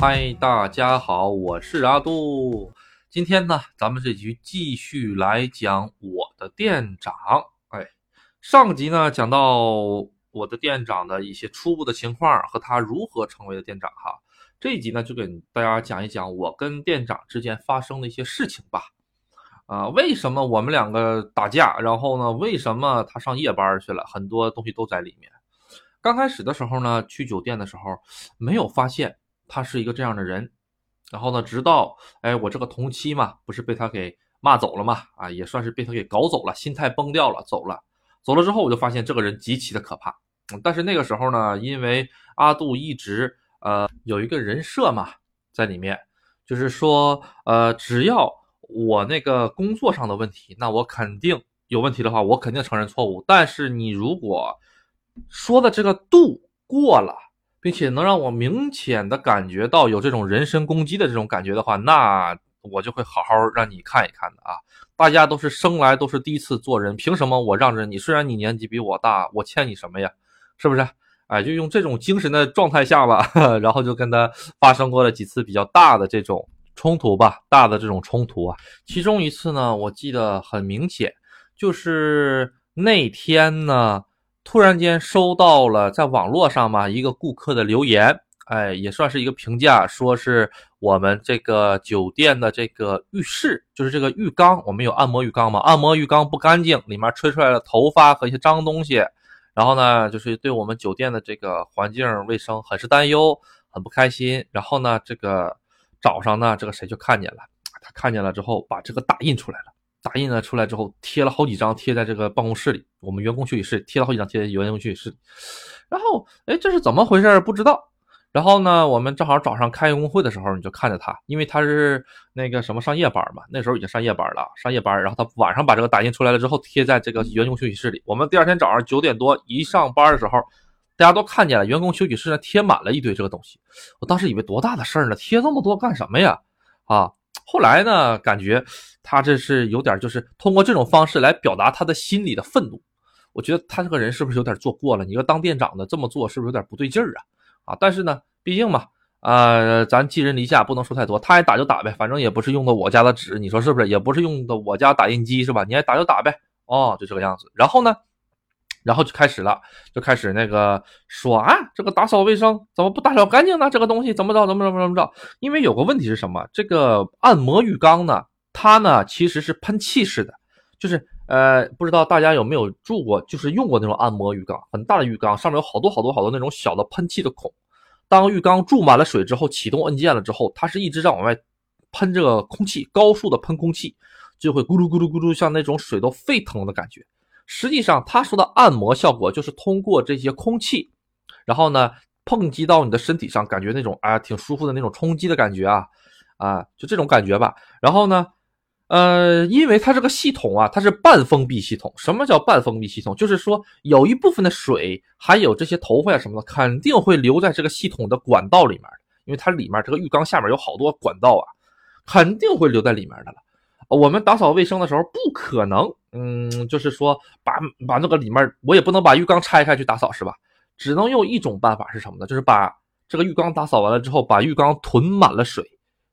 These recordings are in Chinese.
嗨，大家好，我是阿杜。今天呢，咱们这局继续来讲我的店长。哎，上集呢讲到我的店长的一些初步的情况和他如何成为的店长哈。这一集呢，就给大家讲一讲我跟店长之间发生的一些事情吧。啊，为什么我们两个打架？然后呢，为什么他上夜班去了？很多东西都在里面。刚开始的时候呢，去酒店的时候没有发现他是一个这样的人。然后呢，直到哎，我这个同期嘛，不是被他给骂走了嘛？啊，也算是被他给搞走了，心态崩掉了，走了。走了之后，我就发现这个人极其的可怕。但是那个时候呢，因为阿杜一直呃有一个人设嘛在里面，就是说呃，只要我那个工作上的问题，那我肯定有问题的话，我肯定承认错误。但是你如果说的这个度过了，并且能让我明显的感觉到有这种人身攻击的这种感觉的话，那我就会好好让你看一看的啊！大家都是生来都是第一次做人，凭什么我让着你？虽然你年纪比我大，我欠你什么呀？是不是？哎，就用这种精神的状态下吧，然后就跟他发生过了几次比较大的这种冲突吧，大的这种冲突啊。其中一次呢，我记得很明显，就是那天呢。突然间收到了在网络上嘛一个顾客的留言，哎，也算是一个评价，说是我们这个酒店的这个浴室，就是这个浴缸，我们有按摩浴缸嘛，按摩浴缸不干净，里面吹出来的头发和一些脏东西，然后呢，就是对我们酒店的这个环境卫生很是担忧，很不开心。然后呢，这个早上呢，这个谁就看见了，他看见了之后，把这个打印出来了。打印了出来之后，贴了好几张，贴在这个办公室里。我们员工休息室贴了好几张，贴在员工休息室。然后，哎，这是怎么回事？不知道。然后呢，我们正好早上开员工会的时候，你就看着他，因为他是那个什么上夜班嘛，那时候已经上夜班了，上夜班。然后他晚上把这个打印出来了之后，贴在这个员工休息室里。我们第二天早上九点多一上班的时候，大家都看见了，员工休息室呢贴满了一堆这个东西。我当时以为多大的事儿呢，贴这么多干什么呀？啊！后来呢，感觉他这是有点，就是通过这种方式来表达他的心里的愤怒。我觉得他这个人是不是有点做过了？你说当店长的这么做是不是有点不对劲儿啊？啊，但是呢，毕竟嘛，啊，咱寄人篱下，不能说太多。他爱打就打呗，反正也不是用的我家的纸，你说是不是？也不是用的我家打印机是吧？你爱打就打呗。哦，就这个样子。然后呢？然后就开始了，就开始那个说啊，这个打扫卫生怎么不打扫干净呢？这个东西怎么着怎么着怎么着？因为有个问题是什么？这个按摩浴缸呢，它呢其实是喷气式的，就是呃，不知道大家有没有住过，就是用过那种按摩浴缸，很大的浴缸，上面有好多好多好多那种小的喷气的孔。当浴缸注满了水之后，启动按键了之后，它是一直在往外喷这个空气，高速的喷空气，就会咕噜咕噜咕噜，像那种水都沸腾的感觉。实际上，他说的按摩效果就是通过这些空气，然后呢，碰击到你的身体上，感觉那种啊，挺舒服的那种冲击的感觉啊，啊，就这种感觉吧。然后呢，呃，因为它这个系统啊，它是半封闭系统。什么叫半封闭系统？就是说有一部分的水，还有这些头发呀什么的，肯定会留在这个系统的管道里面因为它里面这个浴缸下面有好多管道啊，肯定会留在里面的了。我们打扫卫生的时候不可能，嗯，就是说把把那个里面，我也不能把浴缸拆开去打扫，是吧？只能用一种办法是什么呢？就是把这个浴缸打扫完了之后，把浴缸囤满了水，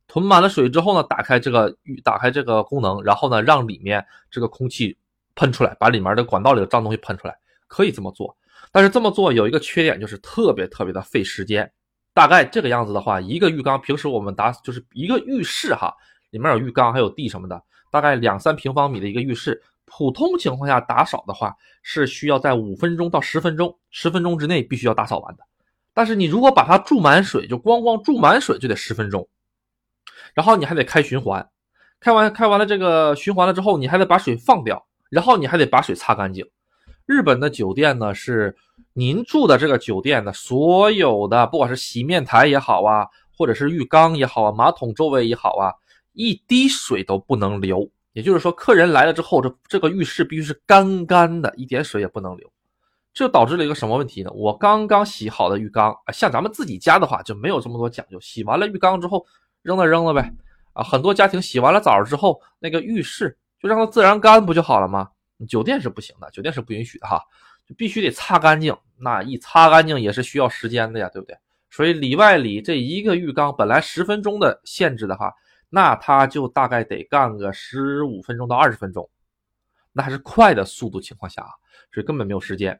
囤满了水之后呢，打开这个浴，打开这个功能，然后呢，让里面这个空气喷出来，把里面的管道里的脏东西喷出来，可以这么做。但是这么做有一个缺点，就是特别特别的费时间。大概这个样子的话，一个浴缸平时我们打就是一个浴室哈。里面有浴缸，还有地什么的，大概两三平方米的一个浴室，普通情况下打扫的话是需要在五分钟到十分钟，十分钟之内必须要打扫完的。但是你如果把它注满水，就光光注满水就得十分钟，然后你还得开循环，开完开完了这个循环了之后，你还得把水放掉，然后你还得把水擦干净。日本的酒店呢，是您住的这个酒店的所有的，不管是洗面台也好啊，或者是浴缸也好啊，马桶周围也好啊。一滴水都不能留，也就是说，客人来了之后，这这个浴室必须是干干的，一点水也不能留。这导致了一个什么问题呢？我刚刚洗好的浴缸啊，像咱们自己家的话就没有这么多讲究，洗完了浴缸之后扔了扔了呗。啊，很多家庭洗完了澡之后，那个浴室就让它自然干不就好了吗？酒店是不行的，酒店是不允许的哈，就必须得擦干净。那一擦干净也是需要时间的呀，对不对？所以里外里这一个浴缸本来十分钟的限制的话，那他就大概得干个十五分钟到二十分钟，那还是快的速度情况下，所以根本没有时间。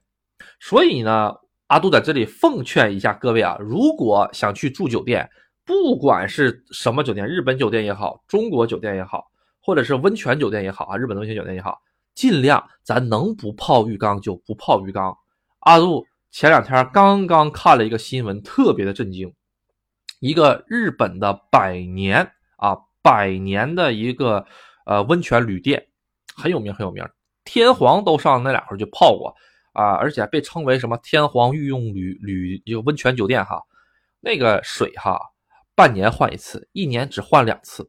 所以呢，阿杜在这里奉劝一下各位啊，如果想去住酒店，不管是什么酒店，日本酒店也好，中国酒店也好，或者是温泉酒店也好啊，日本的温泉酒店也好，尽量咱能不泡浴缸就不泡浴缸。阿杜前两天刚刚看了一个新闻，特别的震惊，一个日本的百年百年的一个呃温泉旅店，很有名很有名，天皇都上那俩会儿去泡过啊，而且被称为什么天皇御用旅旅一个温泉酒店哈，那个水哈。半年换一次，一年只换两次，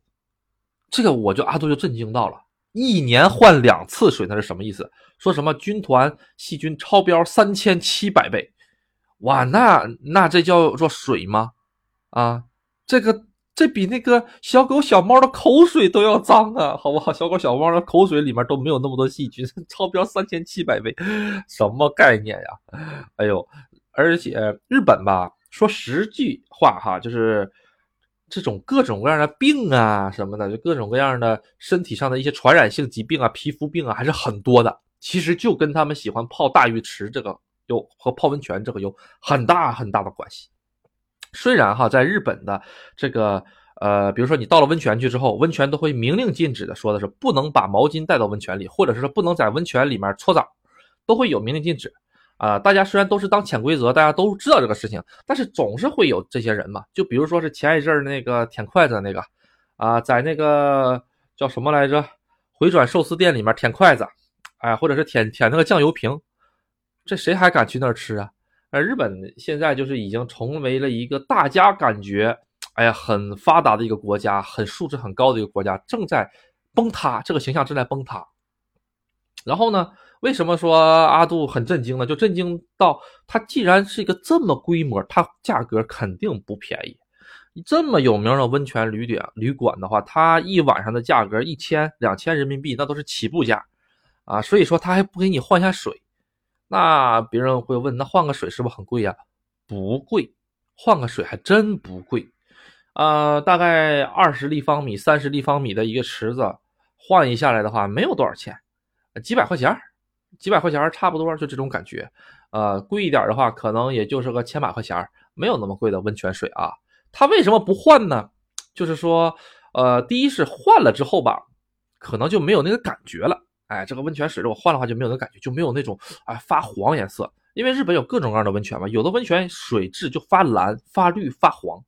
这个我就阿杜就震惊到了。一年换两次水，那是什么意思？说什么军团细菌超标三千七百倍？哇，那那这叫做水吗？啊，这个这比那个小狗小猫的口水都要脏啊，好不好？小狗小猫的口水里面都没有那么多细菌，超标三千七百倍，什么概念呀？哎呦，而且日本吧，说实际话哈，就是。这种各种各样的病啊什么的，就各种各样的身体上的一些传染性疾病啊、皮肤病啊，还是很多的。其实就跟他们喜欢泡大浴池这个有和泡温泉这个有很大很大的关系。虽然哈，在日本的这个呃，比如说你到了温泉去之后，温泉都会明令禁止的，说的是不能把毛巾带到温泉里，或者是说不能在温泉里面搓澡，都会有明令禁止。啊，大家虽然都是当潜规则，大家都知道这个事情，但是总是会有这些人嘛。就比如说是前一阵儿那个舔筷子那个，啊，在那个叫什么来着，回转寿司店里面舔筷子，哎，或者是舔舔那个酱油瓶，这谁还敢去那儿吃啊？而日本现在就是已经成为了一个大家感觉，哎呀，很发达的一个国家，很素质很高的一个国家，正在崩塌，这个形象正在崩塌。然后呢？为什么说阿杜很震惊呢？就震惊到它既然是一个这么规模，它价格肯定不便宜。这么有名的温泉旅店旅馆的话，它一晚上的价格一千两千人民币，那都是起步价啊。所以说他还不给你换下水，那别人会问，那换个水是不是很贵呀？不贵，换个水还真不贵。呃，大概二十立方米、三十立方米的一个池子，换一下来的话，没有多少钱，几百块钱。几百块钱差不多，就这种感觉。呃，贵一点的话，可能也就是个千把块钱，没有那么贵的温泉水啊。它为什么不换呢？就是说，呃，第一是换了之后吧，可能就没有那个感觉了。哎，这个温泉水如果换的话，就没有那感觉，就没有那种哎发黄颜色。因为日本有各种各样的温泉嘛，有的温泉水质就发蓝、发绿、发黄，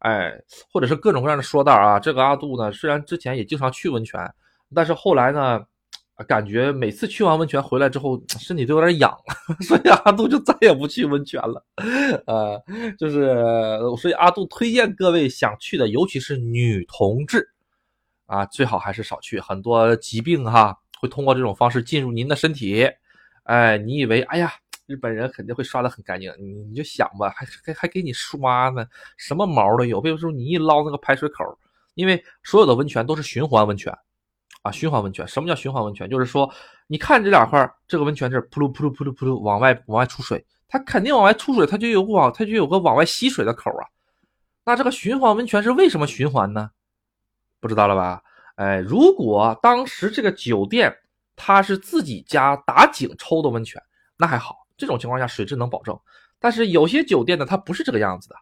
哎，或者是各种各样的说道啊。这个阿杜呢，虽然之前也经常去温泉，但是后来呢。感觉每次去完温泉回来之后，身体都有点痒，所以阿杜就再也不去温泉了。呃，就是所以阿杜推荐各位想去的，尤其是女同志啊，最好还是少去。很多疾病哈会通过这种方式进入您的身体。哎，你以为哎呀，日本人肯定会刷的很干净，你你就想吧，还还还给你刷呢，什么毛都有。比如说你一捞那个排水口，因为所有的温泉都是循环温泉。啊，循环温泉，什么叫循环温泉？就是说，你看这两块，这个温泉这扑噜扑噜扑噜扑噜往外往外出水，它肯定往外出水，它就有个往它就有个往外吸水的口啊。那这个循环温泉是为什么循环呢？不知道了吧？哎，如果当时这个酒店它是自己家打井抽的温泉，那还好，这种情况下水质能保证。但是有些酒店呢，它不是这个样子的，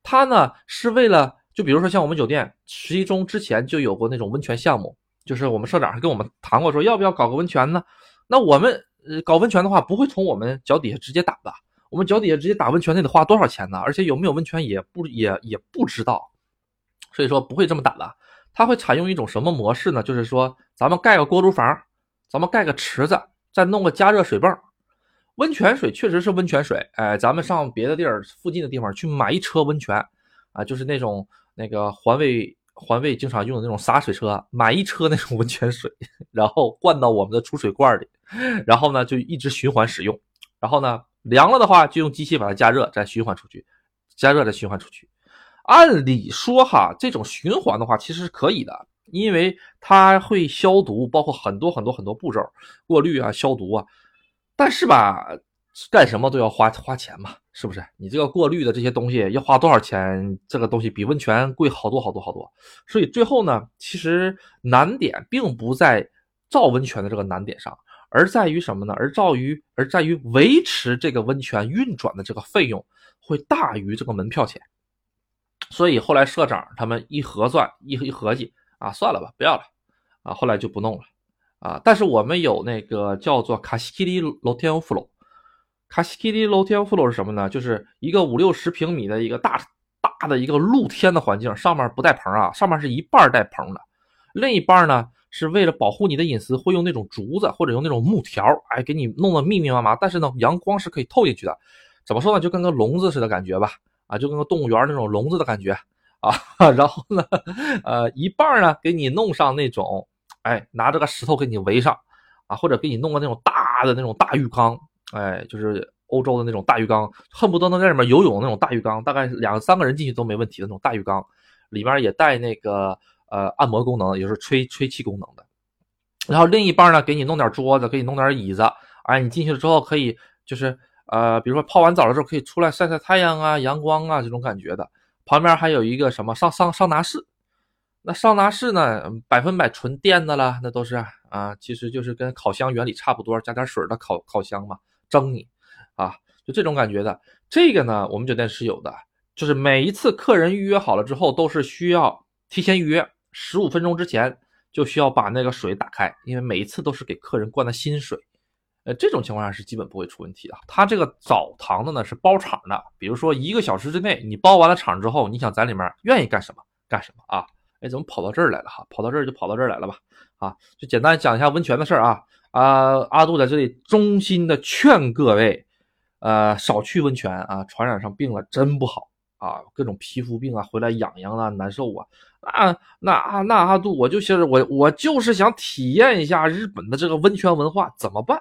它呢是为了，就比如说像我们酒店，十一中之前就有过那种温泉项目。就是我们社长还跟我们谈过，说要不要搞个温泉呢？那我们呃搞温泉的话，不会从我们脚底下直接打的，我们脚底下直接打温泉，那得花多少钱呢？而且有没有温泉也不也也不知道，所以说不会这么打的。它会采用一种什么模式呢？就是说咱们盖个锅炉房，咱们盖个池子，再弄个加热水泵。温泉水确实是温泉水，哎，咱们上别的地儿附近的地方去买一车温泉啊，就是那种那个环卫。环卫经常用的那种洒水车，买一车那种温泉水，然后灌到我们的储水罐里，然后呢就一直循环使用，然后呢凉了的话就用机器把它加热，再循环出去，加热再循环出去。按理说哈，这种循环的话其实是可以的，因为它会消毒，包括很多很多很多步骤，过滤啊、消毒啊。但是吧，干什么都要花花钱嘛，是不是？你这个过滤的这些东西要花多少钱？这个东西比温泉贵好多好多好多。所以最后呢，其实难点并不在造温泉的这个难点上，而在于什么呢？而在于而在于维持这个温泉运转的这个费用会大于这个门票钱。所以后来社长他们一核算一一合计啊，算了吧，不要了啊，后来就不弄了啊。但是我们有那个叫做卡西基里罗天夫罗。卡西基里露天 floor 是什么呢？就是一个五六十平米的一个大大的一个露天的环境，上面不带棚啊，上面是一半带棚的，另一半呢是为了保护你的隐私，会用那种竹子或者用那种木条，哎，给你弄得密密麻麻。但是呢，阳光是可以透进去的。怎么说呢？就跟个笼子似的感觉吧，啊，就跟个动物园那种笼子的感觉啊。然后呢，呃，一半呢给你弄上那种，哎，拿着个石头给你围上啊，或者给你弄个那种大的那种大浴缸。哎，就是欧洲的那种大浴缸，恨不得能在里面游泳那种大浴缸，大概两三个人进去都没问题的那种大浴缸，里面也带那个呃按摩功能，也是吹吹气功能的。然后另一半呢，给你弄点桌子，给你弄点椅子，哎，你进去了之后可以就是呃，比如说泡完澡了之后可以出来晒晒太阳啊，阳光啊这种感觉的。旁边还有一个什么桑桑桑拿室，那桑拿室呢，百分百纯电的了，那都是啊，其实就是跟烤箱原理差不多，加点水的烤烤箱嘛。蒸你，啊，就这种感觉的。这个呢，我们酒店是有的，就是每一次客人预约好了之后，都是需要提前预约，十五分钟之前就需要把那个水打开，因为每一次都是给客人灌的新水。呃，这种情况下是基本不会出问题的。它这个澡堂子呢是包场的，比如说一个小时之内你包完了场之后，你想在里面愿意干什么干什么啊？哎，怎么跑到这儿来了哈？跑到这儿就跑到这儿来了吧？啊，就简单讲一下温泉的事儿啊。啊，阿杜在这里衷心的劝各位，呃，少去温泉啊，传染上病了真不好啊，各种皮肤病啊，回来痒痒啊，难受啊。啊，那啊，那阿杜，我就想我我就是想体验一下日本的这个温泉文化，怎么办？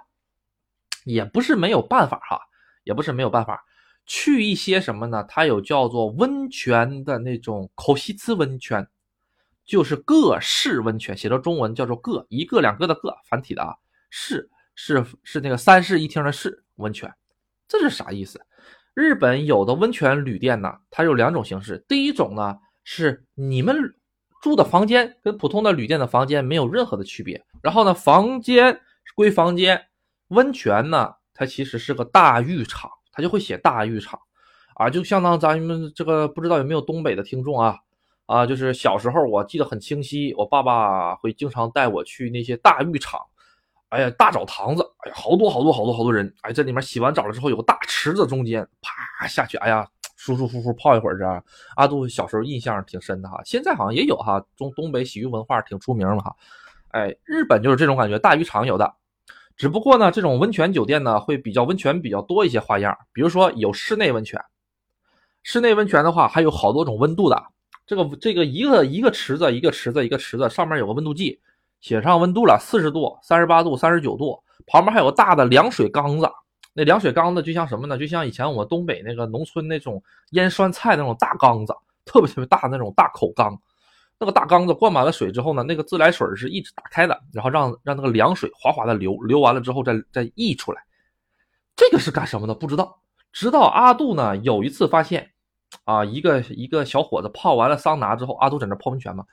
也不是没有办法哈，也不是没有办法，去一些什么呢？它有叫做温泉的那种口西兹温泉，就是各式温泉，写成中文叫做各一个两个的个繁体的啊。是是是那个三室一厅的室温泉，这是啥意思？日本有的温泉旅店呢，它有两种形式。第一种呢是你们住的房间跟普通的旅店的房间没有任何的区别，然后呢房间归房间，温泉呢它其实是个大浴场，它就会写大浴场啊，就相当咱们这个不知道有没有东北的听众啊啊，就是小时候我记得很清晰，我爸爸会经常带我去那些大浴场。哎呀，大澡堂子，哎呀，好多好多好多好多人，哎，这里面洗完澡了之后有个大池子，中间啪下去，哎呀，舒舒服服泡一会儿，这阿杜小时候印象挺深的哈，现在好像也有哈，中东北洗浴文化挺出名的哈，哎，日本就是这种感觉，大浴场有的，只不过呢，这种温泉酒店呢会比较温泉比较多一些花样，比如说有室内温泉，室内温泉的话还有好多种温度的，这个这个一个一个池子一个池子一个池子上面有个温度计。写上温度了，四十度、三十八度、三十九度，旁边还有个大的凉水缸子。那凉水缸子就像什么呢？就像以前我们东北那个农村那种腌酸菜那种大缸子，特别特别大那种大口缸。那个大缸子灌满了水之后呢，那个自来水是一直打开的，然后让让那个凉水哗哗的流，流完了之后再再溢出来。这个是干什么的？不知道。直到阿杜呢有一次发现。啊，一个一个小伙子泡完了桑拿之后，阿杜在那泡温泉嘛，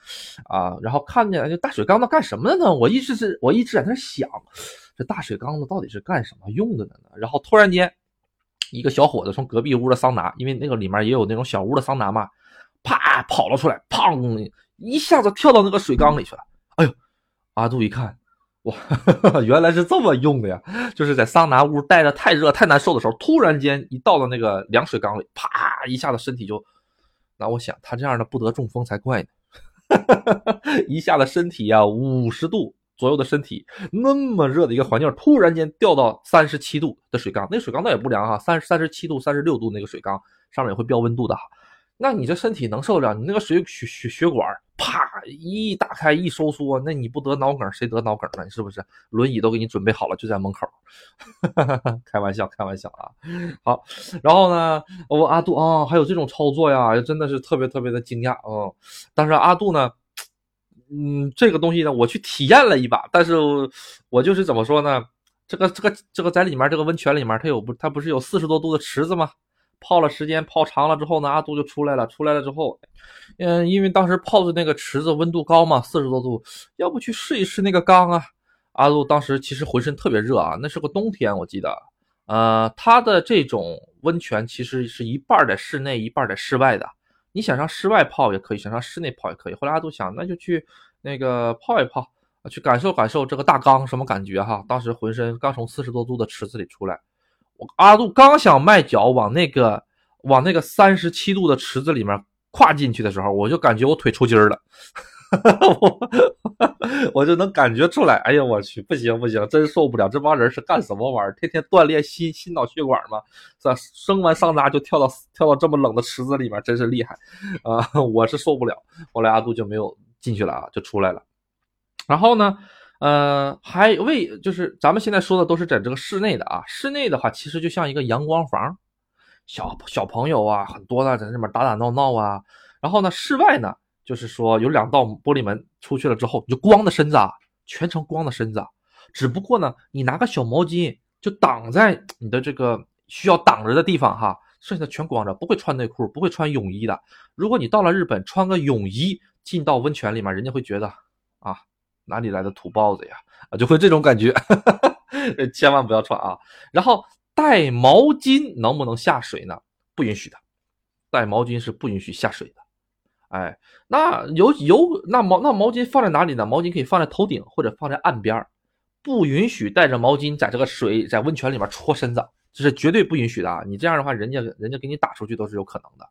啊，然后看见这大水缸子干什么的呢？我一直是我一直在那想，这大水缸子到底是干什么用的呢？然后突然间，一个小伙子从隔壁屋的桑拿，因为那个里面也有那种小屋的桑拿嘛，啪跑了出来，砰一下子跳到那个水缸里去了。哎呦，阿杜一看。哇，原来是这么用的呀！就是在桑拿屋待着太热太难受的时候，突然间一到了那个凉水缸里，啪一下子身体就……那我想他这样的不得中风才怪呢！一下子身体呀五十度左右的身体，那么热的一个环境，突然间掉到三十七度的水缸，那水缸倒也不凉啊，三三十七度、三十六度那个水缸上面也会标温度的哈。那你这身体能受得了？你那个水血血血管啪一打开一收缩，那你不得脑梗谁得脑梗呢？是不是？轮椅都给你准备好了，就在门口。开玩笑，开玩笑啊！好，然后呢，我阿杜啊，还有这种操作呀，真的是特别特别的惊讶哦。但是阿杜呢，嗯，这个东西呢，我去体验了一把，但是我就是怎么说呢？这个这个这个在里面这个温泉里面，它有不它不是有四十多度的池子吗？泡了时间泡长了之后呢，阿杜就出来了。出来了之后，嗯，因为当时泡的那个池子温度高嘛，四十多度，要不去试一试那个缸啊？阿杜当时其实浑身特别热啊，那是个冬天，我记得。呃，它的这种温泉其实是一半在室内，一半在室外的。你想上室外泡也可以，想上室内泡也可以。后来阿杜想，那就去那个泡一泡，去感受感受这个大缸什么感觉哈。当时浑身刚从四十多度的池子里出来。阿杜刚想迈脚往那个往那个三十七度的池子里面跨进去的时候，我就感觉我腿抽筋了，我 我就能感觉出来。哎呀，我去，不行不行，真受不了！这帮人是干什么玩意儿？天天锻炼心心脑血管吗？是吧？生完桑拿就跳到跳到这么冷的池子里面，真是厉害啊！我是受不了。后来阿杜就没有进去了啊，就出来了。然后呢？呃，还为就是咱们现在说的都是在这个室内的啊，室内的话其实就像一个阳光房，小小朋友啊很多的在那边打打闹闹啊。然后呢，室外呢就是说有两道玻璃门，出去了之后你就光的身子啊，全程光的身子。只不过呢，你拿个小毛巾就挡在你的这个需要挡着的地方哈，剩下的全光着，不会穿内裤，不会穿泳衣的。如果你到了日本穿个泳衣进到温泉里面，人家会觉得啊。哪里来的土包子呀？啊，就会这种感觉，千万不要穿啊。然后带毛巾能不能下水呢？不允许的，带毛巾是不允许下水的。哎，那有有那毛那毛巾放在哪里呢？毛巾可以放在头顶或者放在岸边不允许带着毛巾在这个水在温泉里面搓身子，这是绝对不允许的啊！你这样的话，人家人家给你打出去都是有可能的。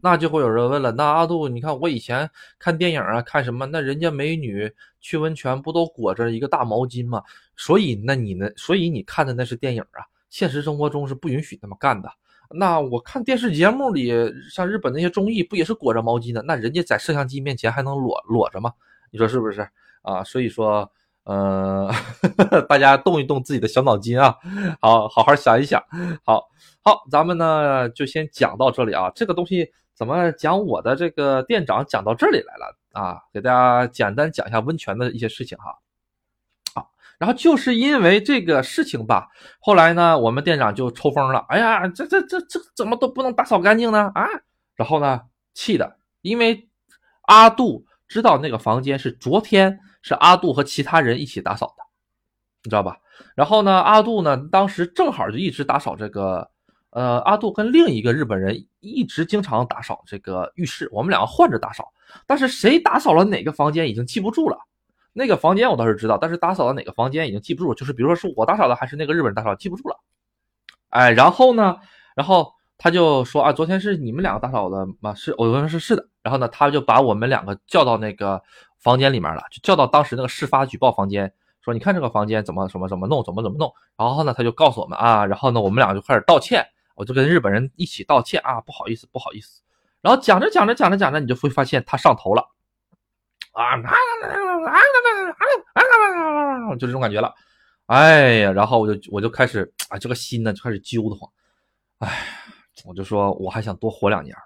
那就会有人问了，那阿杜，你看我以前看电影啊，看什么？那人家美女去温泉不都裹着一个大毛巾吗？所以那你呢？所以你看的那是电影啊，现实生活中是不允许那么干的。那我看电视节目里，像日本那些综艺，不也是裹着毛巾的？那人家在摄像机面前还能裸裸着吗？你说是不是啊？所以说，呃，大家动一动自己的小脑筋啊，好好好想一想。好好，咱们呢就先讲到这里啊，这个东西。怎么讲我的这个店长讲到这里来了啊？给大家简单讲一下温泉的一些事情哈。好，然后就是因为这个事情吧，后来呢，我们店长就抽风了。哎呀，这这这这怎么都不能打扫干净呢？啊，然后呢，气的，因为阿杜知道那个房间是昨天是阿杜和其他人一起打扫的，你知道吧？然后呢，阿杜呢，当时正好就一直打扫这个。呃，阿杜跟另一个日本人一直经常打扫这个浴室，我们两个换着打扫，但是谁打扫了哪个房间已经记不住了。那个房间我倒是知道，但是打扫了哪个房间已经记不住，就是比如说是我打扫的还是那个日本人打扫，记不住了。哎，然后呢，然后他就说啊，昨天是你们两个打扫的吗？是，我说是是的。然后呢，他就把我们两个叫到那个房间里面了，就叫到当时那个事发举报房间，说你看这个房间怎么怎么怎么弄，怎么怎么弄。然后呢，他就告诉我们啊，然后呢，我们两个就开始道歉。我就跟日本人一起道歉啊，不好意思，不好意思。然后讲着讲着讲着讲着，你就会发现他上头了啊，就这种感觉了。哎呀，然后我就我就开始啊，这个心呢就开始揪得慌。哎，我就说我还想多活两年。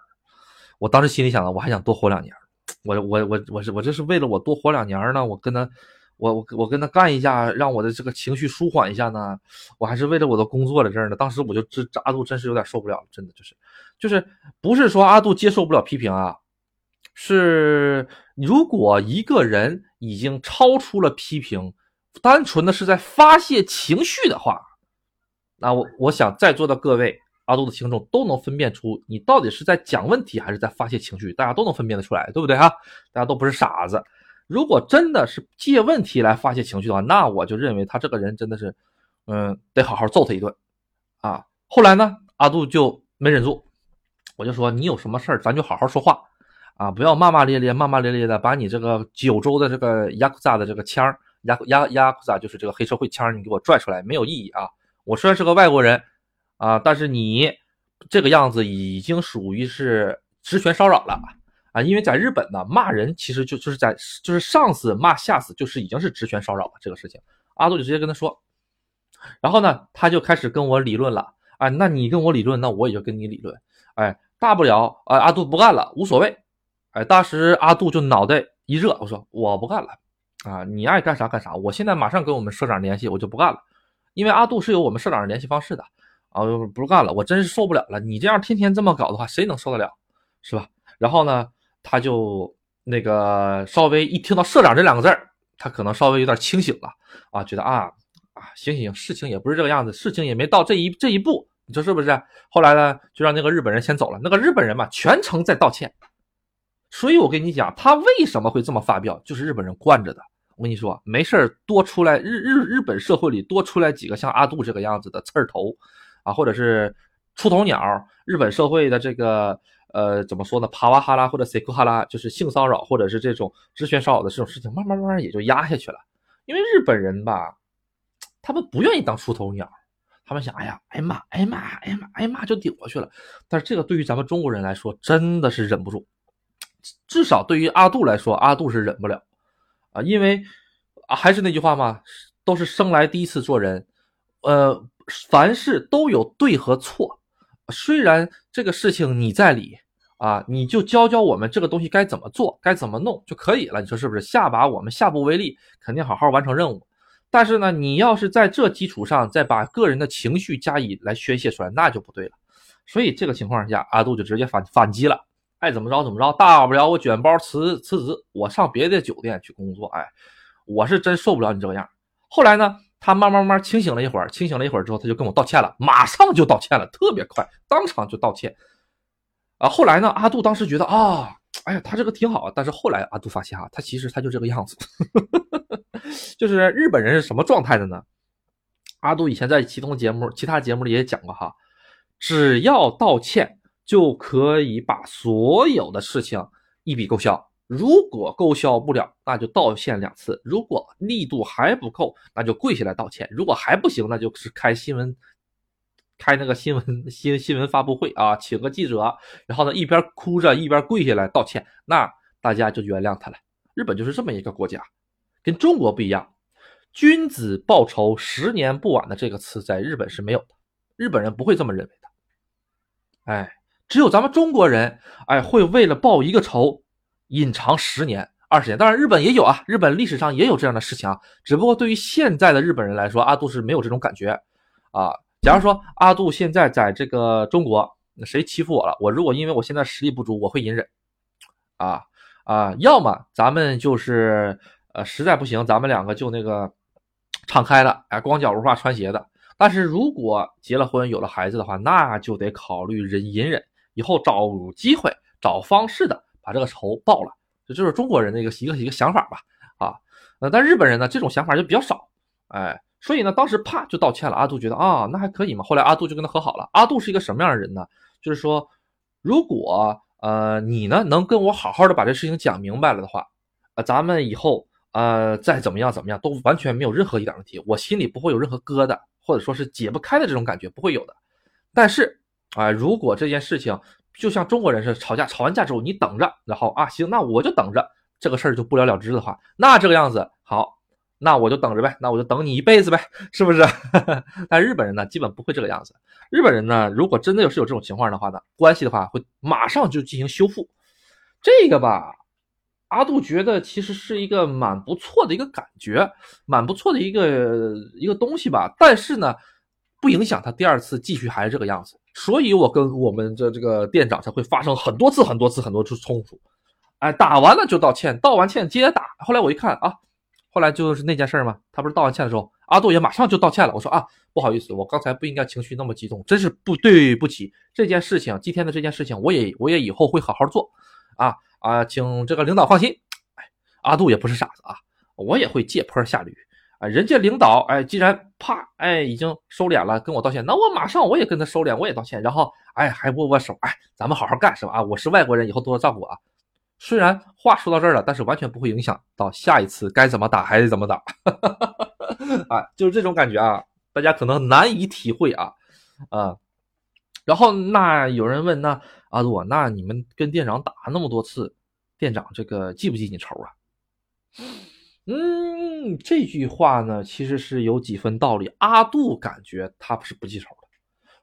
我当时心里想的，我还想多活两年。我我我我是我这是为了我多活两年呢，我跟他。我我我跟他干一下，让我的这个情绪舒缓一下呢。我还是为了我的工作在这儿呢。当时我就这阿杜真是有点受不了了，真的就是就是不是说阿杜接受不了批评啊，是如果一个人已经超出了批评，单纯的是在发泄情绪的话，那我我想在座的各位阿杜的听众都能分辨出你到底是在讲问题还是在发泄情绪，大家都能分辨得出来，对不对哈？大家都不是傻子。如果真的是借问题来发泄情绪的话，那我就认为他这个人真的是，嗯，得好好揍他一顿，啊。后来呢，阿杜就没忍住，我就说你有什么事儿，咱就好好说话，啊，不要骂骂咧咧、骂骂咧咧的，把你这个九州的这个亚库萨的这个腔儿，亚亚亚库萨就是这个黑社会腔你给我拽出来，没有意义啊。我虽然是个外国人，啊，但是你这个样子已经属于是职权骚扰了。啊，因为在日本呢，骂人其实就就是在就是上司骂下司，就是已经是职权骚扰了这个事情。阿杜就直接跟他说，然后呢，他就开始跟我理论了。哎，那你跟我理论，那我也就跟你理论。哎，大不了啊，阿杜不干了，无所谓。哎，当时阿杜就脑袋一热，我说我不干了啊，你爱干啥干啥，我现在马上跟我们社长联系，我就不干了。因为阿杜是有我们社长的联系方式的啊，不干了，我真是受不了了，你这样天天这么搞的话，谁能受得了，是吧？然后呢，他就那个稍微一听到社长这两个字儿，他可能稍微有点清醒了啊，觉得啊啊，行行行，事情也不是这个样子，事情也没到这一这一步，你说是不是？后来呢，就让那个日本人先走了，那个日本人嘛，全程在道歉。所以我跟你讲，他为什么会这么发飙，就是日本人惯着的。我跟你说，没事多出来日日日本社会里多出来几个像阿杜这个样子的刺儿头，啊，或者是出头鸟，日本社会的这个呃怎么说呢，帕瓦哈拉或者塞库哈拉，就是性骚扰或者是这种职权骚扰的这种事情，慢慢慢慢也就压下去了。因为日本人吧，他们不愿意当出头鸟，他们想，哎呀，挨骂，挨骂，挨骂，挨骂就顶过去了。但是这个对于咱们中国人来说，真的是忍不住。至少对于阿杜来说，阿杜是忍不了啊，因为啊，还是那句话嘛，都是生来第一次做人，呃，凡事都有对和错。虽然这个事情你在理啊，你就教教我们这个东西该怎么做，该怎么弄就可以了。你说是不是？下把我们下不为例，肯定好好完成任务。但是呢，你要是在这基础上再把个人的情绪加以来宣泄出来，那就不对了。所以这个情况下，阿杜就直接反反击了。爱怎么着怎么着，大不了我卷包辞辞职，我上别的酒店去工作。哎，我是真受不了你这个样。后来呢，他慢慢慢清醒了一会儿，清醒了一会儿之后，他就跟我道歉了，马上就道歉了，特别快，当场就道歉。啊，后来呢，阿杜当时觉得啊，哎呀，他这个挺好。但是后来阿杜发现啊，他其实他就这个样子，就是日本人是什么状态的呢？阿杜以前在其中节目、其他节目里也讲过哈，只要道歉。就可以把所有的事情一笔勾销。如果勾销不了，那就道歉两次；如果力度还不够，那就跪下来道歉；如果还不行，那就是开新闻，开那个新闻新新闻发布会啊，请个记者，然后呢一边哭着一边跪下来道歉，那大家就原谅他了。日本就是这么一个国家，跟中国不一样，“君子报仇，十年不晚”的这个词在日本是没有的，日本人不会这么认为的。哎。只有咱们中国人，哎，会为了报一个仇，隐藏十年、二十年。当然，日本也有啊，日本历史上也有这样的事情啊。只不过对于现在的日本人来说，阿杜是没有这种感觉啊。假如说阿杜现在在这个中国，谁欺负我了，我如果因为我现在实力不足，我会隐忍啊啊。要么咱们就是呃，实在不行，咱们两个就那个敞开了，哎，光脚不怕穿鞋的。但是如果结了婚有了孩子的话，那就得考虑忍隐忍。以后找机会、找方式的把这个仇报了，这就是中国人的一个一个一个想法吧，啊，呃，但日本人呢，这种想法就比较少，哎，所以呢，当时啪就道歉了。阿杜觉得啊，那还可以嘛。后来阿杜就跟他和好了。阿杜是一个什么样的人呢？就是说，如果呃你呢能跟我好好的把这事情讲明白了的话，呃，咱们以后呃再怎么样怎么样都完全没有任何一点问题，我心里不会有任何疙瘩，或者说是解不开的这种感觉不会有的。但是。啊，如果这件事情就像中国人似的，吵架吵完架之后你等着，然后啊行，那我就等着这个事儿就不了了之的话，那这个样子好，那我就等着呗，那我就等你一辈子呗，是不是？但日本人呢，基本不会这个样子。日本人呢，如果真的要是有这种情况的话呢，关系的话会马上就进行修复。这个吧，阿杜觉得其实是一个蛮不错的一个感觉，蛮不错的一个一个东西吧。但是呢，不影响他第二次继续还是这个样子。所以，我跟我们的这个店长才会发生很多次、很多次、很多次冲突。哎，打完了就道歉，道完歉接着打。后来我一看啊，后来就是那件事嘛。他不是道完歉的时候，阿杜也马上就道歉了。我说啊，不好意思，我刚才不应该情绪那么激动，真是不对不起。这件事情，今天的这件事情，我也我也以后会好好做。啊啊，请这个领导放心。哎，阿杜也不是傻子啊，我也会借坡下驴。啊，人家领导哎，既然啪哎已经收敛了，跟我道歉，那我马上我也跟他收敛，我也道歉，然后哎还握握手，哎咱们好好干是吧？啊，我是外国人，以后多多照顾啊。虽然话说到这儿了，但是完全不会影响到下一次该怎么打还是怎么打，啊，就是这种感觉啊，大家可能难以体会啊啊。然后那有人问，那阿杜，那你们跟店长打那么多次，店长这个记不记你仇啊？嗯，这句话呢，其实是有几分道理。阿杜感觉他是不记仇的，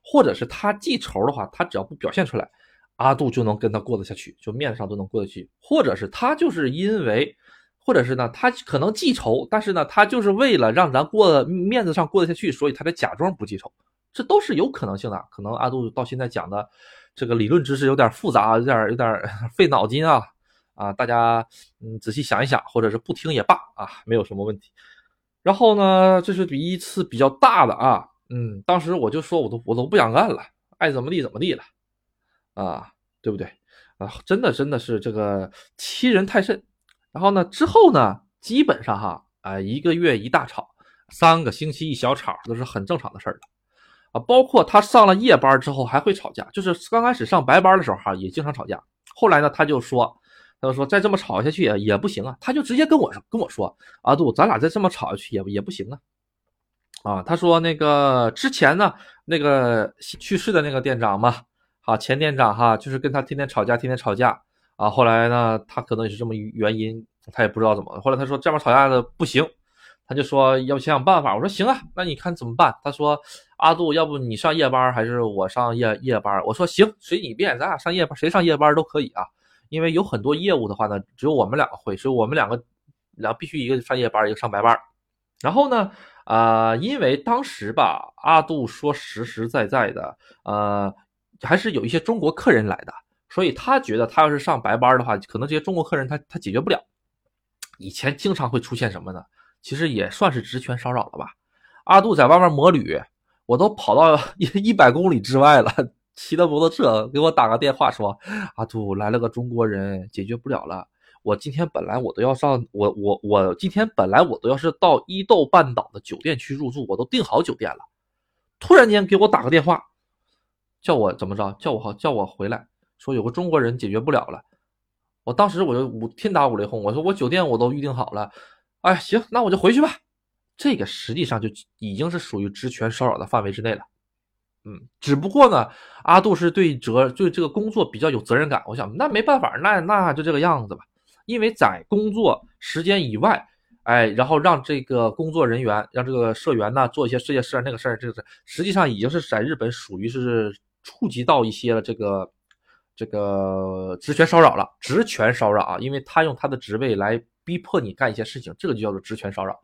或者是他记仇的话，他只要不表现出来，阿杜就能跟他过得下去，就面子上都能过得去。或者是他就是因为或者是呢，他可能记仇，但是呢，他就是为了让咱过面子上过得下去，所以他得假装不记仇，这都是有可能性的。可能阿杜到现在讲的这个理论知识有点复杂，有点有点费脑筋啊啊！大家嗯仔细想一想，或者是不听也罢啊，没有什么问题。然后呢，这是第一次比较大的啊，嗯，当时我就说我都我都不想干了，爱怎么地怎么地了啊，对不对啊？真的真的是这个欺人太甚。然后呢，之后呢，基本上哈，啊，一个月一大吵，三个星期一小吵，都是很正常的事儿了，啊，包括他上了夜班之后还会吵架，就是刚开始上白班的时候哈，也经常吵架。后来呢，他就说，他就说再这么吵下去也也不行啊，他就直接跟我跟我说，阿杜，咱俩再这么吵下去也也不行啊，啊，他说那个之前呢，那个去世的那个店长嘛，啊，前店长哈，就是跟他天天吵架，天天吵架。啊，后来呢，他可能也是这么原因，他也不知道怎么。后来他说这边吵架的不行，他就说要想想办法。我说行啊，那你看怎么办？他说阿杜，要不你上夜班还是我上夜夜班？我说行，随你便，咱俩上夜班，谁上夜班都可以啊。因为有很多业务的话呢，只有我们两个会，所以我们两个然后必须一个上夜班，一个上白班。然后呢，啊，因为当时吧，阿杜说实实在在的，呃，还是有一些中国客人来的。所以他觉得他要是上白班的话，可能这些中国客人他他解决不了。以前经常会出现什么呢？其实也算是职权骚扰了吧。阿杜在外面摩旅，我都跑到一 一百公里之外了，骑着摩托车给我打个电话说：“阿杜来了个中国人，解决不了了。我今天本来我都要上，我我我今天本来我都要是到伊豆半岛的酒店去入住，我都订好酒店了。突然间给我打个电话，叫我怎么着？叫我好叫我回来。”说有个中国人解决不了了，我当时我就五天打五雷轰，我说我酒店我都预定好了，哎行，那我就回去吧。这个实际上就已经是属于职权骚扰的范围之内了，嗯，只不过呢，阿杜是对责对这个工作比较有责任感，我想那没办法，那那就这个样子吧。因为在工作时间以外，哎，然后让这个工作人员让这个社员呢做一些这些事那个事儿，这个实际上已经是在日本属于是触及到一些了这个。这个职权骚扰了，职权骚扰啊，因为他用他的职位来逼迫你干一些事情，这个就叫做职权骚扰。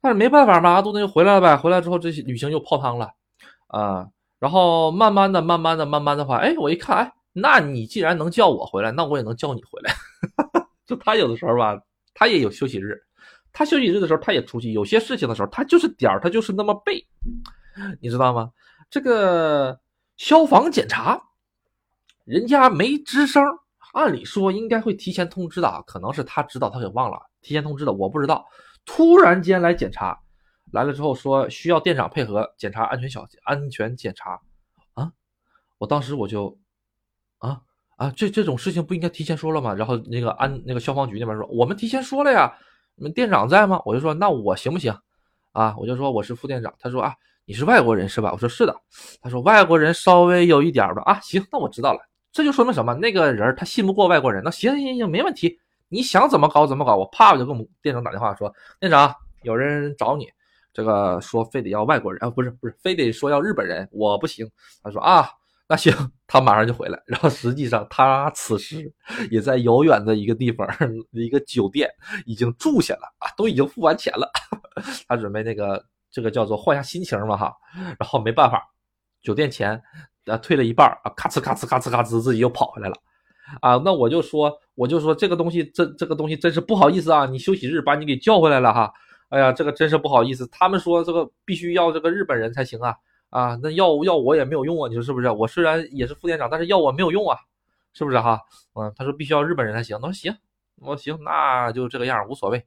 但是没办法嘛，阿杜那就回来了呗。回来之后，这些旅行又泡汤了啊。然后慢慢的、慢慢的、慢慢的话，哎，我一看，哎，那你既然能叫我回来，那我也能叫你回来。就他有的时候吧，他也有休息日，他休息日的时候他也出去，有些事情的时候他就是点儿，他就是那么背，你知道吗？这个消防检查。人家没吱声，按理说应该会提前通知的啊，可能是他知道他给忘了提前通知的，我不知道。突然间来检查，来了之后说需要店长配合检查安全小安全检查啊，我当时我就啊啊这这种事情不应该提前说了吗？然后那个安那个消防局那边说我们提前说了呀，你们店长在吗？我就说那我行不行啊？我就说我是副店长，他说啊你是外国人是吧？我说是的，他说外国人稍微有一点吧啊行，那我知道了。这就说明什么？那个人他信不过外国人。那行行行，没问题，你想怎么搞怎么搞。我啪我就跟我们店长打电话说，店长有人找你，这个说非得要外国人啊，不是不是，非得说要日本人，我不行。他说啊，那行，他马上就回来。然后实际上他此时也在遥远的一个地方一个酒店已经住下了啊，都已经付完钱了。他准备那个这个叫做换下心情嘛哈。然后没办法，酒店钱。啊，退了一半啊，咔哧咔哧咔哧咔哧，自己又跑回来了，啊，那我就说，我就说这个东西真，这个东西真是不好意思啊，你休息日把你给叫回来了哈，哎呀，这个真是不好意思，他们说这个必须要这个日本人才行啊，啊，那要要我也没有用啊，你说是不是？我虽然也是副店长，但是要我没有用啊，是不是哈？嗯，他说必须要日本人才行，那行，我说行，那就这个样，无所谓，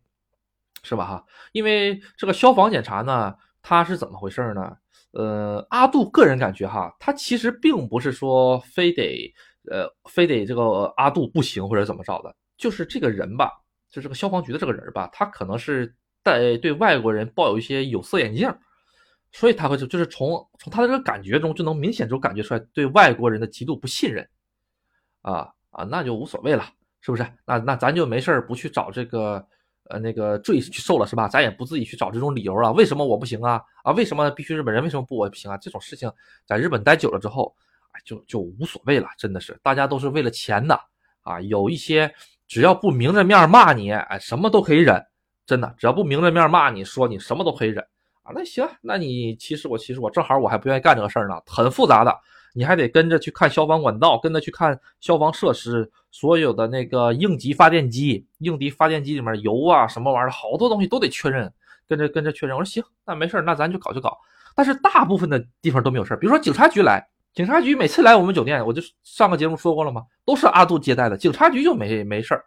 是吧哈？因为这个消防检查呢，它是怎么回事呢？呃，阿杜个人感觉哈，他其实并不是说非得，呃，非得这个阿杜不行或者怎么着的，就是这个人吧，就这个消防局的这个人吧，他可能是带对外国人抱有一些有色眼镜，所以他会就就是从从他的这个感觉中就能明显就感觉出来对外国人的极度不信任，啊啊，那就无所谓了，是不是？那那咱就没事儿不去找这个。呃，那个罪去受了是吧？咱也不自己去找这种理由啊。为什么我不行啊？啊，为什么必须日本人？为什么不我不行啊？这种事情在日本待久了之后，就就无所谓了。真的是，大家都是为了钱的啊。有一些只要不明着面骂你，哎，什么都可以忍，真的，只要不明着面骂你说你什么都可以忍啊。那行，那你其实我其实我正好我还不愿意干这个事儿呢，很复杂的，你还得跟着去看消防管道，跟着去看消防设施，所有的那个应急发电机、应急发电机里面油啊什么玩意儿，好多东西都得确认，跟着跟着确认。我说行，那没事儿那咱就搞就搞。但是大部分的地方都没有事儿比如说警察局来。警察局每次来我们酒店，我就上个节目说过了吗？都是阿杜接待的，警察局就没没事儿。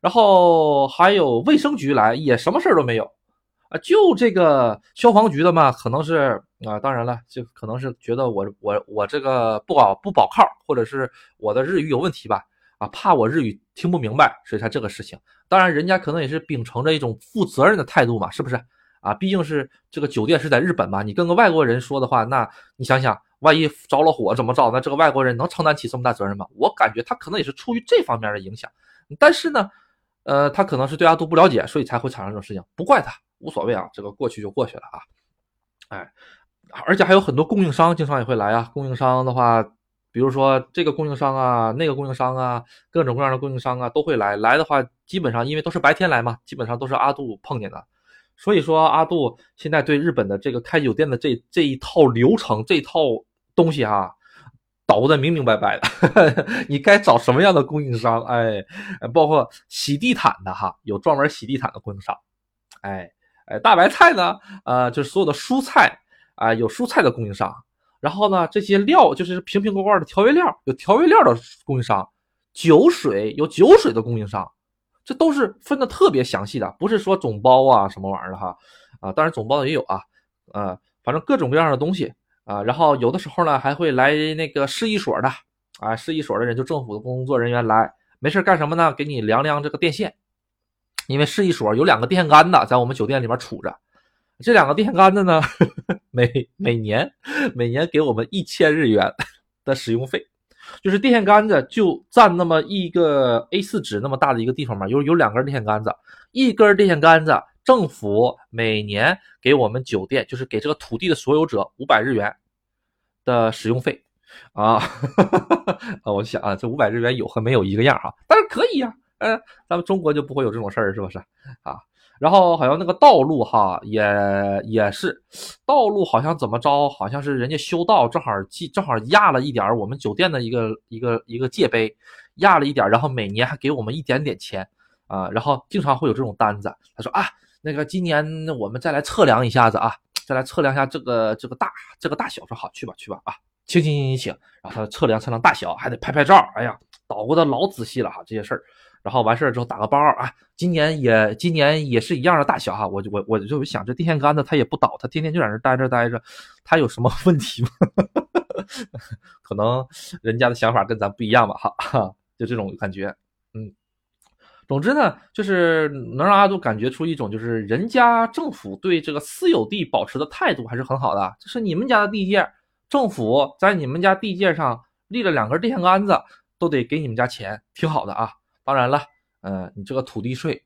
然后还有卫生局来，也什么事儿都没有啊。就这个消防局的嘛，可能是啊，当然了，就可能是觉得我我我这个不保不保靠，或者是我的日语有问题吧？啊，怕我日语听不明白，所以才这个事情。当然，人家可能也是秉承着一种负责任的态度嘛，是不是？啊，毕竟是这个酒店是在日本嘛，你跟个外国人说的话，那你想想。万一着了火怎么着？那这个外国人能承担起这么大责任吗？我感觉他可能也是出于这方面的影响。但是呢，呃，他可能是对阿杜不了解，所以才会产生这种事情。不怪他，无所谓啊，这个过去就过去了啊。哎，而且还有很多供应商经常也会来啊。供应商的话，比如说这个供应商啊，那个供应商啊，各种各样的供应商啊都会来。来的话，基本上因为都是白天来嘛，基本上都是阿杜碰见的。所以说，阿杜现在对日本的这个开酒店的这这一套流程，这套。东西哈，捣的明明白白的，你该找什么样的供应商？哎，包括洗地毯的哈，有专门洗地毯的供应商。哎哎，大白菜呢？呃，就是所有的蔬菜啊，有蔬菜的供应商。然后呢，这些料就是瓶瓶罐罐的调味料，有调味料的供应商。酒水有酒水的供应商，这都是分的特别详细的，不是说总包啊什么玩意儿的哈。啊，当然总包的也有啊，呃，反正各种各样的东西。啊，然后有的时候呢，还会来那个市一所的，啊，市一所的人就政府的工作人员来，没事干什么呢？给你量量这个电线，因为市一所有两个电线杆子在我们酒店里面杵着，这两个电线杆子呢，每每年每年给我们一千日元的使用费，就是电线杆子就占那么一个 A4 纸那么大的一个地方嘛，有有两根电线杆子，一根电线杆子。政府每年给我们酒店，就是给这个土地的所有者五百日元的使用费啊！啊，我想啊，这五百日元有和没有一个样啊，但是可以呀，嗯，咱们中国就不会有这种事儿，是不是啊？然后好像那个道路哈，也也是道路，好像怎么着，好像是人家修道正好记正好压了一点我们酒店的一个一个一个界碑，压了一点，然后每年还给我们一点点钱啊，然后经常会有这种单子，他说啊。那个今年我们再来测量一下子啊，再来测量一下这个这个大这个大小。说好去吧去吧啊，请请请请请。然后他测量测量大小，还得拍拍照。哎呀，捣鼓的老仔细了哈这些事儿。然后完事儿之后打个包啊，今年也今年也是一样的大小哈。我就我我就想这电线杆子它也不倒，它天天就在那待着待着，它有什么 问题吗？可能人家的想法跟咱不一样吧哈，就这种感觉，嗯。总之呢，就是能让阿杜感觉出一种，就是人家政府对这个私有地保持的态度还是很好的。就是你们家的地界，政府在你们家地界上立了两根电线杆子，都得给你们家钱，挺好的啊。当然了，嗯，你这个土地税，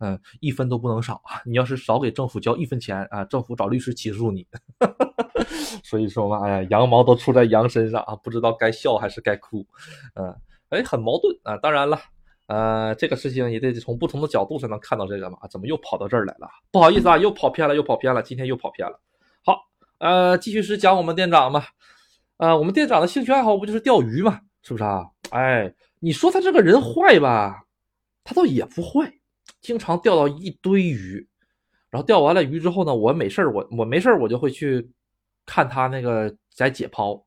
嗯，一分都不能少啊。你要是少给政府交一分钱啊，政府找律师起诉你。所以说嘛，哎呀，羊毛都出在羊身上啊，不知道该笑还是该哭。嗯，哎，很矛盾啊。当然了。呃，这个事情也得从不同的角度才能看到这个嘛？怎么又跑到这儿来了？不好意思啊，又跑偏了，又跑偏了。今天又跑偏了。好，呃，继续是讲我们店长嘛。呃，我们店长的兴趣爱好不就是钓鱼嘛？是不是啊？哎，你说他这个人坏吧？他倒也不坏，经常钓到一堆鱼。然后钓完了鱼之后呢，我没事儿，我我没事儿，我就会去看他那个在解剖，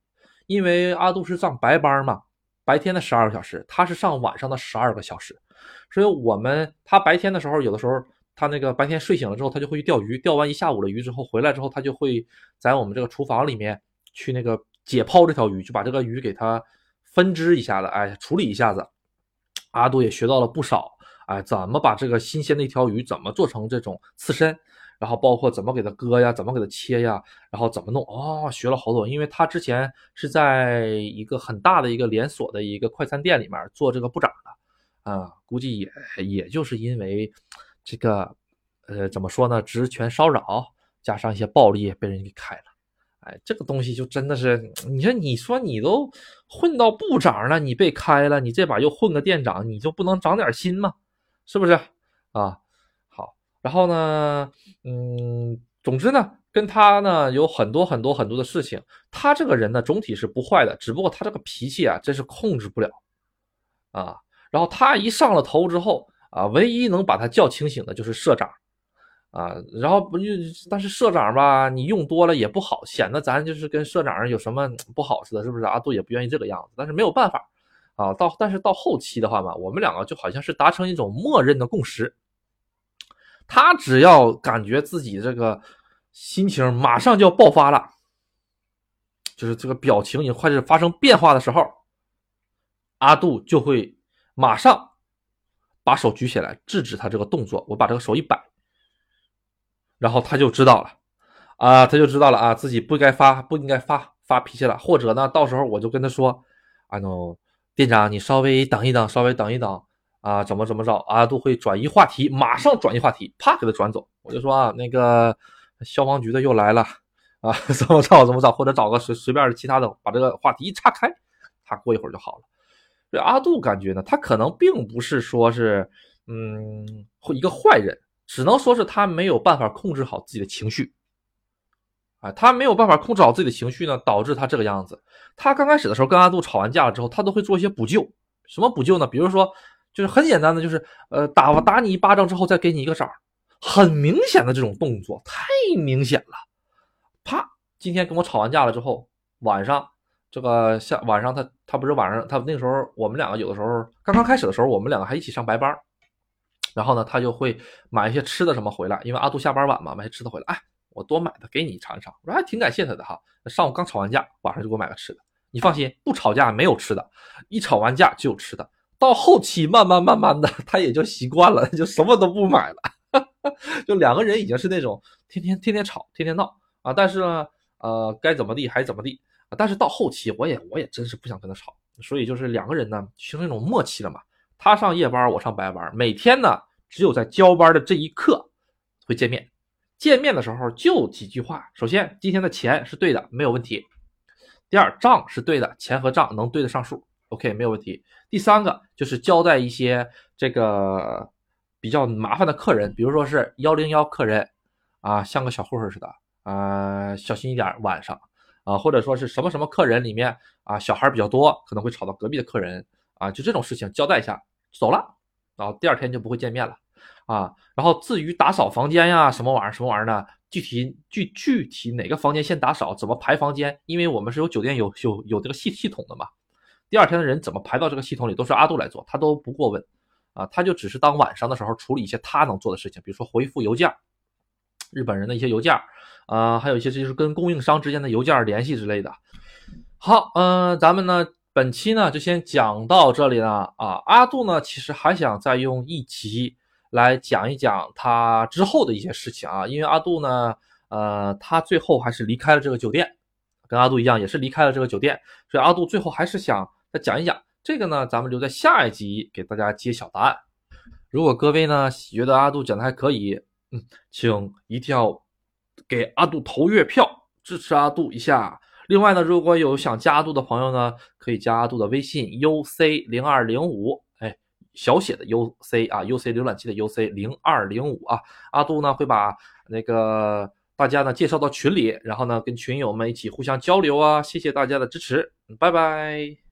因为阿杜是上白班嘛。白天的十二个小时，他是上晚上的十二个小时，所以我们他白天的时候，有的时候他那个白天睡醒了之后，他就会去钓鱼，钓完一下午的鱼之后回来之后，他就会在我们这个厨房里面去那个解剖这条鱼，就把这个鱼给它分支一下子，哎，处理一下子。阿杜也学到了不少，哎，怎么把这个新鲜的一条鱼怎么做成这种刺身。然后包括怎么给它割呀，怎么给它切呀，然后怎么弄哦，学了好多。因为他之前是在一个很大的一个连锁的一个快餐店里面做这个部长的，啊，估计也也就是因为这个，呃，怎么说呢，职权骚扰加上一些暴力被人给开了，哎，这个东西就真的是，你说你说你都混到部长了，你被开了，你这把又混个店长，你就不能长点心吗？是不是啊？好，然后呢，嗯，总之呢，跟他呢有很多很多很多的事情。他这个人呢，总体是不坏的，只不过他这个脾气啊，真是控制不了啊。然后他一上了头之后啊，唯一能把他叫清醒的就是社长。啊，然后不就，但是社长吧，你用多了也不好，显得咱就是跟社长有什么不好似的，是不是？阿杜也不愿意这个样子，但是没有办法啊。到但是到后期的话嘛，我们两个就好像是达成一种默认的共识，他只要感觉自己这个心情马上就要爆发了，就是这个表情已经开始发生变化的时候，阿杜就会马上把手举起来制止他这个动作，我把这个手一摆。然后他就知道了，啊，他就知道了啊，自己不该发，不应该发发脾气了，或者呢，到时候我就跟他说，啊，no，店长，你稍微等一等，稍微等一等，啊，怎么怎么着，阿杜会转移话题，马上转移话题，啪给他转走。我就说啊，那个消防局的又来了，啊，怎么着怎么着，或者找个随随便的其他的，把这个话题一岔开，他过一会儿就好了。这阿杜感觉呢，他可能并不是说是，嗯，一个坏人。只能说是他没有办法控制好自己的情绪，啊，他没有办法控制好自己的情绪呢，导致他这个样子。他刚开始的时候跟阿杜吵完架了之后，他都会做一些补救。什么补救呢？比如说，就是很简单的，就是呃，打打你一巴掌之后再给你一个掌，很明显的这种动作，太明显了。啪，今天跟我吵完架了之后，晚上这个下晚上他他不是晚上他那个时候我们两个有的时候刚刚开始的时候，我们两个还一起上白班。然后呢，他就会买一些吃的什么回来，因为阿杜下班晚嘛，买些吃的回来。哎，我多买的给你尝一尝。我说还挺感谢他的哈。上午刚吵完架，晚上就给我买个吃的。你放心，不吵架没有吃的，一吵完架就有吃的。到后期慢慢慢慢的，他也就习惯了，就什么都不买了。就两个人已经是那种天天天天吵，天天闹啊。但是呢，呃，该怎么地还怎么地。但是到后期，我也我也真是不想跟他吵，所以就是两个人呢形成一种默契了嘛。他上夜班，我上白班，每天呢，只有在交班的这一刻会见面。见面的时候就几句话：首先，今天的钱是对的，没有问题；第二，账是对的，钱和账能对得上数，OK，没有问题；第三个就是交代一些这个比较麻烦的客人，比如说是幺零幺客人啊，像个小混混似的啊，小心一点晚上啊，或者说是什么什么客人里面啊，小孩比较多，可能会吵到隔壁的客人啊，就这种事情交代一下。走了，然后第二天就不会见面了，啊，然后至于打扫房间呀，什么玩意儿，什么玩意儿呢？具体具具体哪个房间先打扫，怎么排房间？因为我们是有酒店有有有这个系系统的嘛。第二天的人怎么排到这个系统里，都是阿杜来做，他都不过问，啊，他就只是当晚上的时候处理一些他能做的事情，比如说回复邮件，日本人的一些邮件，啊，还有一些就是跟供应商之间的邮件联系之类的。好，嗯，咱们呢？本期呢就先讲到这里了啊！阿杜呢其实还想再用一集来讲一讲他之后的一些事情啊，因为阿杜呢，呃，他最后还是离开了这个酒店，跟阿杜一样也是离开了这个酒店，所以阿杜最后还是想再讲一讲这个呢，咱们留在下一集给大家揭晓答案。如果各位呢觉得阿杜讲的还可以，嗯，请一定要给阿杜投月票支持阿杜一下。另外呢，如果有想加阿杜的朋友呢，可以加阿杜的微信 uc 零二零五，哎，小写的 uc 啊，uc 浏览器的 uc 零二零五啊，阿杜呢会把那个大家呢介绍到群里，然后呢跟群友们一起互相交流啊，谢谢大家的支持，拜拜。